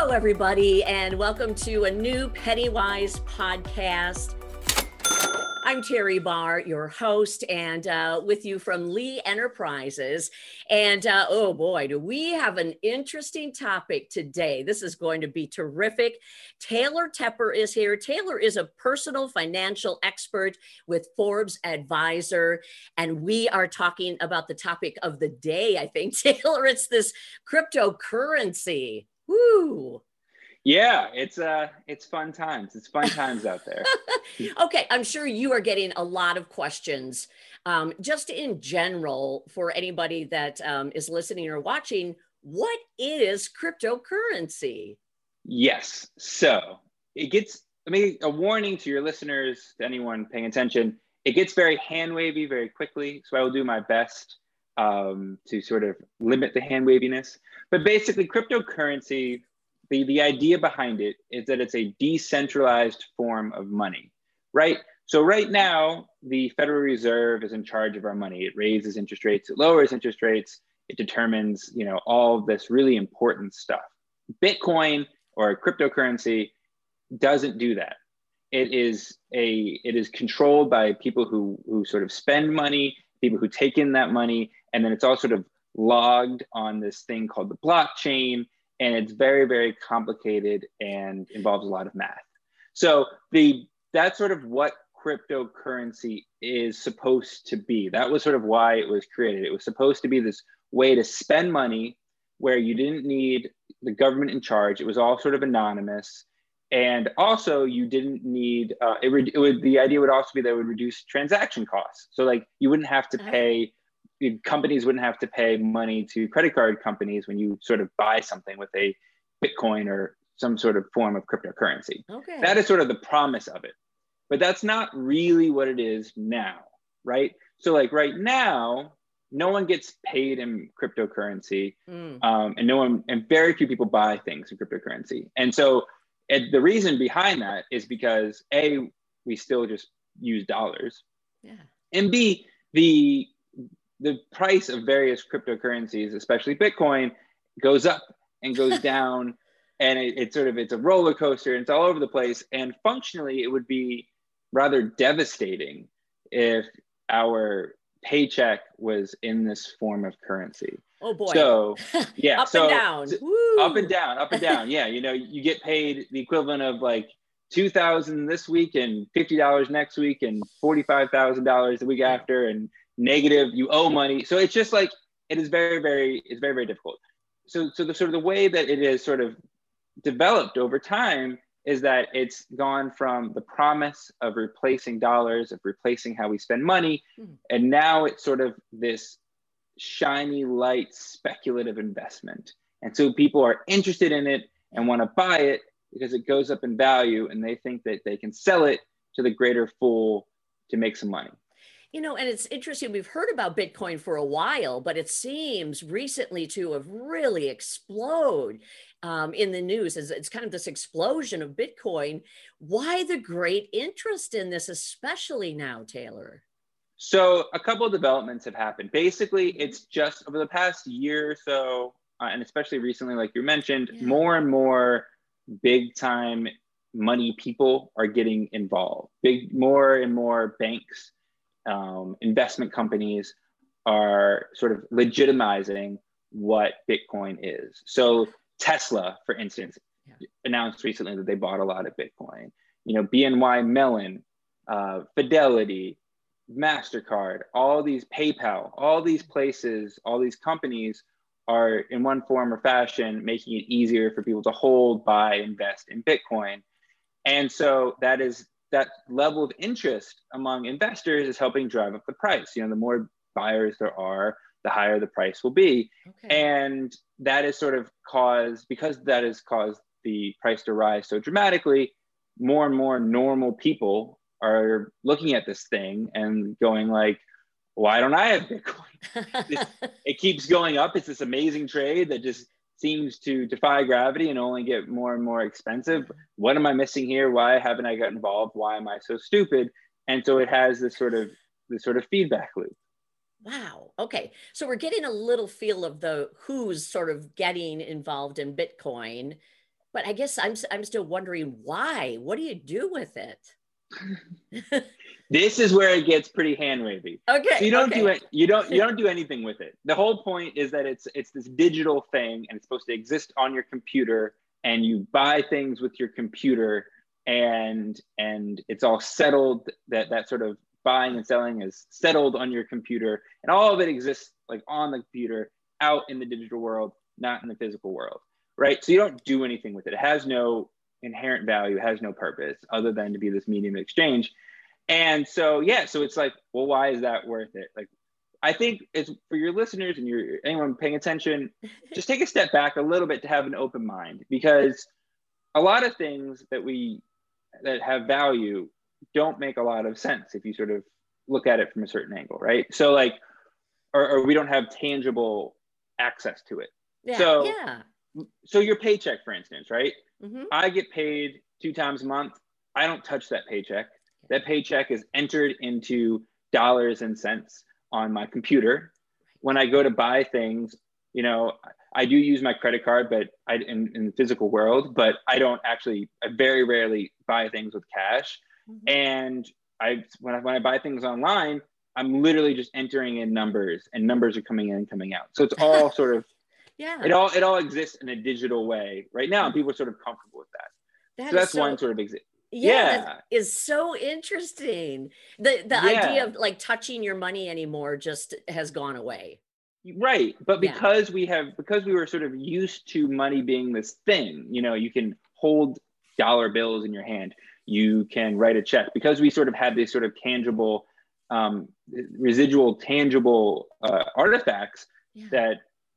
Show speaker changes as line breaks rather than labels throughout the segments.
Hello, everybody, and welcome to a new Pennywise podcast. I'm Teri Barr, your host, and uh, with you from Lee Enterprises. And uh, oh boy, do we have an interesting topic today. This is going to be terrific. Taylor Tepper is here. Taylor is a personal financial expert with Forbes Advisor, and we are talking about the topic of the day, I think. Taylor, it's this cryptocurrency. Woo!
Yeah, it's uh it's fun times. It's fun times out there.
okay, I'm sure you are getting a lot of questions. Um, just in general, for anybody that um, is listening or watching, what is cryptocurrency?
Yes. So it gets, I mean, a warning to your listeners, to anyone paying attention, it gets very hand wavy very quickly. So I will do my best um, to sort of limit the hand waviness. But basically, cryptocurrency the, the idea behind it is that it's a decentralized form of money, right? So right now, the Federal Reserve is in charge of our money. It raises interest rates, it lowers interest rates, it determines, you know, all this really important stuff. Bitcoin or cryptocurrency doesn't do that. It is a it is controlled by people who who sort of spend money, people who take in that money, and then it's all sort of logged on this thing called the blockchain and it's very very complicated and involves a lot of math. So the that's sort of what cryptocurrency is supposed to be. That was sort of why it was created. It was supposed to be this way to spend money where you didn't need the government in charge. It was all sort of anonymous. And also you didn't need uh, it, would, it would the idea would also be that it would reduce transaction costs. So like you wouldn't have to uh-huh. pay companies wouldn't have to pay money to credit card companies when you sort of buy something with a Bitcoin or some sort of form of cryptocurrency. Okay. That is sort of the promise of it. But that's not really what it is now, right? So, like right now, no one gets paid in cryptocurrency, mm. um, and no one, and very few people buy things in cryptocurrency. And so, and the reason behind that is because a we still just use dollars, yeah, and b the the price of various cryptocurrencies, especially Bitcoin, goes up and goes down, and it, it's sort of it's a roller coaster. And it's all over the place. And functionally, it would be rather devastating if our paycheck was in this form of currency.
Oh boy!
So yeah,
up
so,
and down,
so up and down, up and down. Yeah, you know, you get paid the equivalent of like two thousand this week and fifty dollars next week and forty five thousand dollars the week after, and negative, you owe money. So it's just like it is very, very, it's very, very difficult. So, so the sort of the way that it is sort of developed over time is that it's gone from the promise of replacing dollars, of replacing how we spend money, mm-hmm. and now it's sort of this shiny light speculative investment. And so people are interested in it and want to buy it because it goes up in value and they think that they can sell it to the greater fool to make some money.
You know, and it's interesting. We've heard about Bitcoin for a while, but it seems recently to have really explode um, in the news. As it's kind of this explosion of Bitcoin. Why the great interest in this, especially now, Taylor?
So a couple of developments have happened. Basically, it's just over the past year or so, uh, and especially recently, like you mentioned, yeah. more and more big time money people are getting involved. Big more and more banks um, investment companies are sort of legitimizing what Bitcoin is. So Tesla, for instance, yeah. announced recently that they bought a lot of Bitcoin. You know, BNY Mellon, uh, Fidelity, MasterCard, all these PayPal, all these places, all these companies are in one form or fashion making it easier for people to hold, buy, invest in Bitcoin. And so that is that level of interest among investors is helping drive up the price. You know, the more buyers there are, the higher the price will be. Okay. And that is sort of caused, because that has caused the price to rise so dramatically, more and more normal people are looking at this thing and going like, why don't I have Bitcoin? it keeps going up. It's this amazing trade that just seems to defy gravity and only get more and more expensive. What am I missing here? Why haven't I got involved? Why am I so stupid? And so it has this sort of this sort of feedback loop.
Wow. Okay. So we're getting a little feel of the who's sort of getting involved in Bitcoin. But I guess I'm I'm still wondering why. What do you do with it?
this is where it gets pretty hand wavy.
Okay.
So you don't
okay.
do it. You don't. You don't do anything with it. The whole point is that it's it's this digital thing, and it's supposed to exist on your computer, and you buy things with your computer, and and it's all settled. That that sort of buying and selling is settled on your computer, and all of it exists like on the computer, out in the digital world, not in the physical world, right? So you don't do anything with it. It has no inherent value, has no purpose other than to be this medium of exchange. And so, yeah, so it's like, well, why is that worth it? Like, I think it's for your listeners and your anyone paying attention, just take a step back a little bit to have an open mind because a lot of things that we that have value don't make a lot of sense if you sort of look at it from a certain angle, right? So like, or, or we don't have tangible access to it.
Yeah.
So
yeah.
so your paycheck, for instance, right?
hmm
I get paid two times a month. I don't touch that paycheck. That paycheck is entered into dollars and cents on my computer. When I go to buy things, you know, I do use my credit card, but I in, in the physical world, but I don't actually. I very rarely buy things with cash.
Mhm.
And I when I when I buy things online, I'm literally just entering in numbers, and numbers are coming in and coming out. So it's all sort of
Yeah.
it all it all exists in a digital way right now, and people are sort of comfortable with that.
That
so that's one sort of exit.
Yeah,
Yeah.
is so interesting. The the
Yeah.
idea of like touching your money anymore just has gone away.
Right. But
Yeah.
because we have because we were sort of used to money being this thing, you know, you can hold dollar bills in your hand, you can write a check because we sort of had these sort of tangible um, residual tangible uh, artifacts
Yeah.
that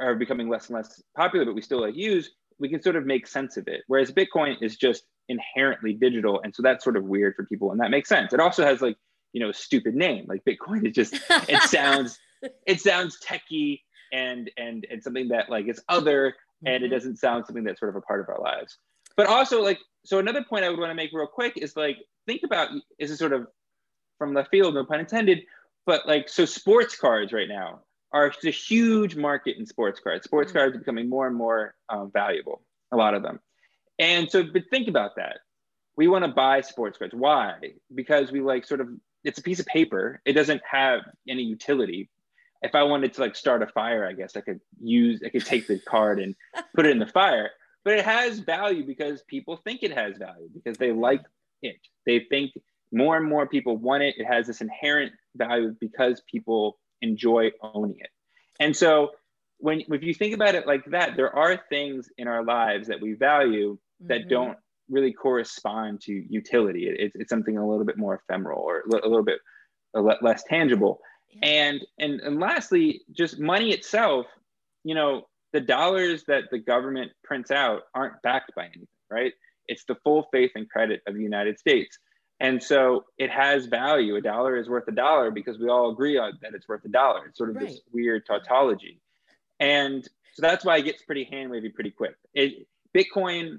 are becoming less and less popular, but we still like use, we can sort of make sense of it. Whereas Bitcoin is just inherently digital. And so that's sort of weird for people. And that makes sense. It also has like, you know, a stupid name. Like Bitcoin is just, it sounds, it sounds techy and and and something that like is other and it
Mhm.
doesn't sound something that's sort of a part of our lives. But also like, so another point I would want to make real quick is like, think about, is a sort of from the field, no pun intended, but like, so sports cards right now are a huge market in sports cards. Sports
Mhm.
cards are becoming more and more um, valuable, a lot of them. And so, but think about that. We want to buy sports cards. Why? Because we like sort of, it's a piece of paper. It doesn't have any utility. If I wanted to like start a fire, I guess I could use, I could take the card and put it in the fire. But it has value because people think it has value because they like it. They think more and more people want it. It has this inherent value because people enjoy owning it. And so when if you think about it like that, there are things in our lives that we value that
Mhm.
don't really correspond to utility. It- it's, it's something a little bit more ephemeral or a little bit less tangible.
Yeah.
And, and and lastly, just money itself, you know, the dollars that the government prints out aren't backed by anything, right? It's the full faith and credit of the United States. And so it has value. A dollar is worth a dollar because we all agree on that it's worth a dollar. It's sort of
Right.
this weird tautology. And so that's why it gets pretty hand wavy pretty quick. It, Bitcoin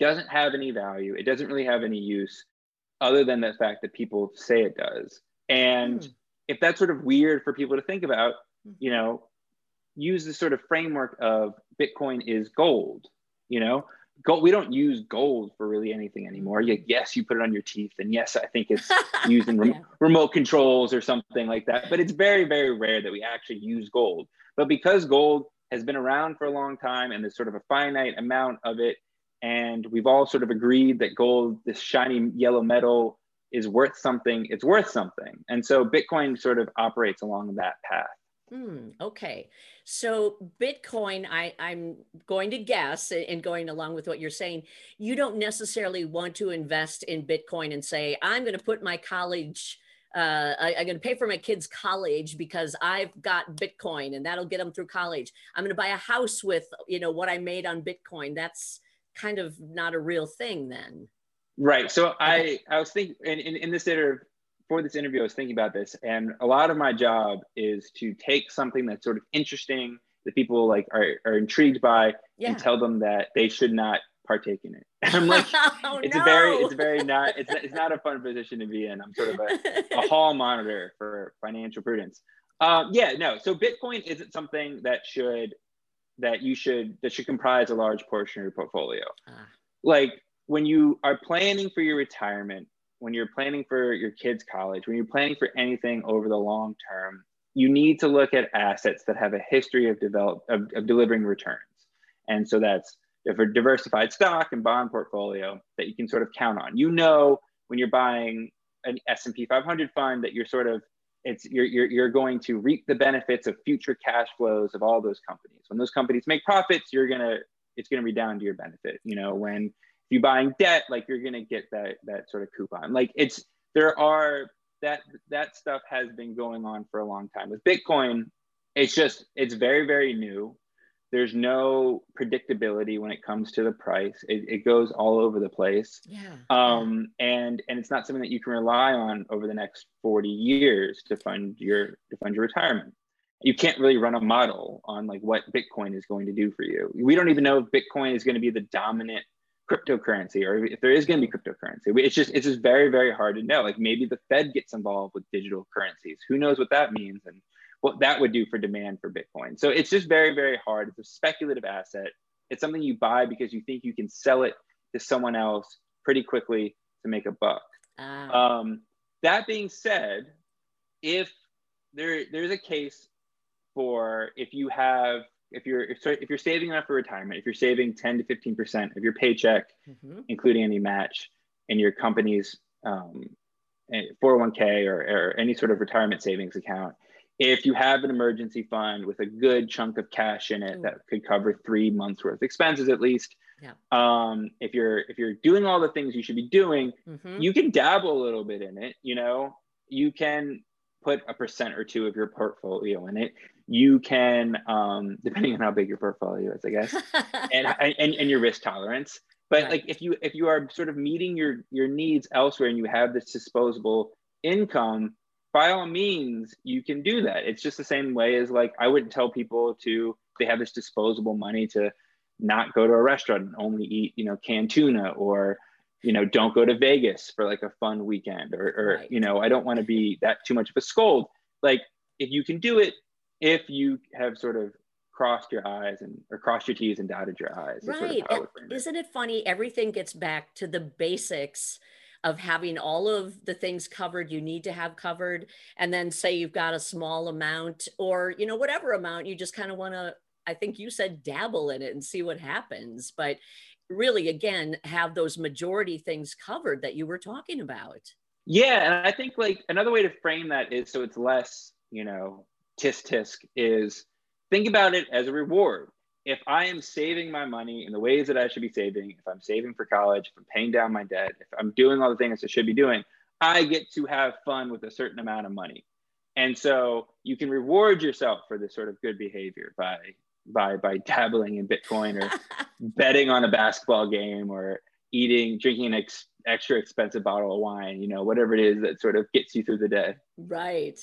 doesn't have any value. It doesn't really have any use other than the fact that people say it does. And
Hmm.
if that's sort of weird for people to think about,
Hmm.
you know, use the sort of framework of Bitcoin is gold, you know, gold, we don't use gold for really anything anymore. Yeah, yes, you put it on your teeth. And yes, I think it's used in rem-
Yeah.
remote controls or something like that. But it's very, very rare that we actually use gold. But because gold has been around for a long time and there's sort of a finite amount of it, and we've all sort of agreed that gold, this shiny yellow metal, is worth something, it's worth something. And so Bitcoin sort of operates along that path.
Hmm, okay. So Bitcoin, I, I'm going to guess, and going along with what you're saying, you don't necessarily want to invest in Bitcoin and say, I'm going to put my college, uh, I, I'm going to pay for my kids' college because I've got Bitcoin and that'll get them through college. I'm going to buy a house with, you know, what I made on Bitcoin. That's kind of not a real thing then.
Right. So I, I was thinking in, in, in this inter for this interview, I was thinking about this, and a lot of my job is to take something that's sort of interesting that people like are, are intrigued by
Yeah.
and tell them that they should not partake in it. And I'm like,
oh,
it's
no.
a very, it's a very not, it's, it's not a fun position to be in. I'm sort of a, a hall monitor for financial prudence. Um, yeah, no. So Bitcoin isn't something that should that you should that should comprise a large portion of your portfolio.
Ah.
like when you are planning for your retirement, when you're planning for your kids' college, when you're planning for anything over the long term, you need to look at assets that have a history of develop of, of delivering returns. And so that's if a diversified stock and bond portfolio that you can sort of count on. You know when you're buying an S&P 500 fund that you're sort of it's you're, you're, you're going to reap the benefits of future cash flows of all those companies. When those companies make profits, you're gonna it's gonna be down to your benefit. You know, when you're buying debt, like you're gonna get that that sort of coupon. Like it's there are that that stuff has been going on for a long time. With Bitcoin, it's just it's very very new. There's no predictability when it comes to the price. It, it goes all over the place.
Yeah.
Um, and and it's not something that you can rely on over the next 40 years to fund your to fund your retirement. You can't really run a model on like what Bitcoin is going to do for you. We don't even know if Bitcoin is going to be the dominant cryptocurrency or if there is going to be cryptocurrency it's just it's just very very hard to know. Like maybe the fed gets involved with digital currencies. Who knows what that means and what that would do for demand for bitcoin. So it's just very very hard. It's a speculative asset. It's something you buy because you think you can sell it to someone else pretty quickly to make a buck. Ah. um, that being said if there there's a case for if you have if you're if, if you're saving enough for retirement, if you're saving 10 to 15 percent of your paycheck, mm-hmm. including any match, in your company's um, 401k eh, or, or any sort of retirement savings account, if you have an emergency fund with a good chunk of cash in it Ooh. that could cover three months worth of expenses at least, yeah. um, if you're if you're doing all the things you should be doing, mm-hmm. you can dabble a little bit in it. You know, you can put a percent or two of your portfolio in it you can um, depending on how big your portfolio is i guess and, and and your risk tolerance but right. like if you if you are sort of meeting your your needs elsewhere and you have this disposable income by all means you can do that it's just the same way as like i wouldn't tell people to they have this disposable money to not go to a restaurant and only eat you know canned tuna or you know don't go to vegas for like a fun weekend or, or right. you know i don't want to be that too much of a scold like if you can do it if you have sort of crossed your eyes and or crossed your T's and dotted your I's.
Right. Sort of Isn't it funny? Everything gets back to the basics of having all of the things covered you need to have covered. And then say you've got a small amount or, you know, whatever amount you just kind of want to, I think you said dabble in it and see what happens. But really, again, have those majority things covered that you were talking about.
Yeah. And I think like another way to frame that is so it's less, you know, tisk tisk is think about it as a reward. If I am saving my money in the ways that I should be saving, if I'm saving for college, if I'm paying down my debt, if I'm doing all the things I should be doing, I get to have fun with a certain amount of money. And so you can reward yourself for this sort of good behavior by by by dabbling in Bitcoin or betting on a basketball game or eating, drinking an ex- extra expensive bottle of wine, you know, whatever it is that sort of gets you through the day.
Right.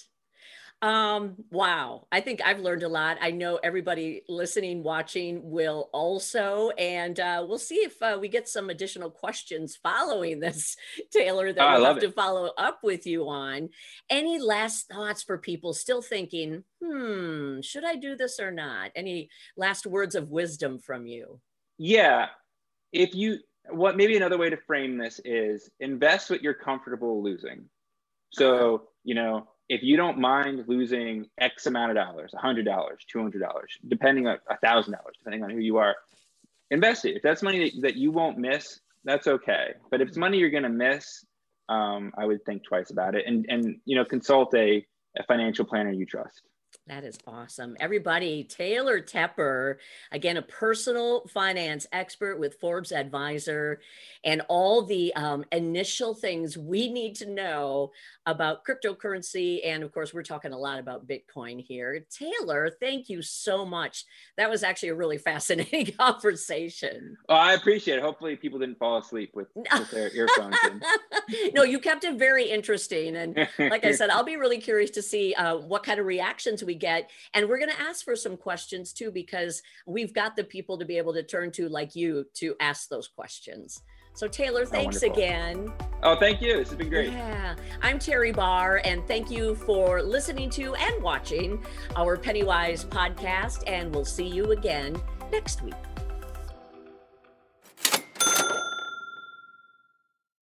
Um, wow. I think I've learned a lot. I know everybody listening, watching will also. And uh, we'll see if uh, we get some additional questions following this, Taylor, that oh, we'll have it. to follow up with you on. Any last thoughts for people still thinking, hmm, should I do this or not? Any last words of wisdom from you?
Yeah. If you, what maybe another way to frame this is invest what you're comfortable losing. So, you know, if you don't mind losing X amount of dollars, $100, $200, depending on $1,000, depending on who you are, invest it. If that's money that, that you won't miss, that's okay. But if it's money you're going to miss, um, I would think twice about it and, and, you know, consult a, a financial planner you trust.
That is awesome. Everybody, Taylor Tepper, again, a personal finance expert with Forbes Advisor, and all the um, initial things we need to know about cryptocurrency. And of course, we're talking a lot about Bitcoin here. Taylor, thank you so much. That was actually a really fascinating conversation.
Oh, I appreciate it. Hopefully, people didn't fall asleep with, with their earphones.
no, you kept it very interesting. And like I said, I'll be really curious to see uh, what kind of reactions we get. And we're going to ask for some questions too, because we've got the people to be able to turn to, like you, to ask those questions. So, Taylor, oh, thanks oh, again.
Oh, thank you. This has been great.
Yeah. I'm Teri Barr, and thank you for listening to and watching our Pennywise podcast. And we'll see you again next week.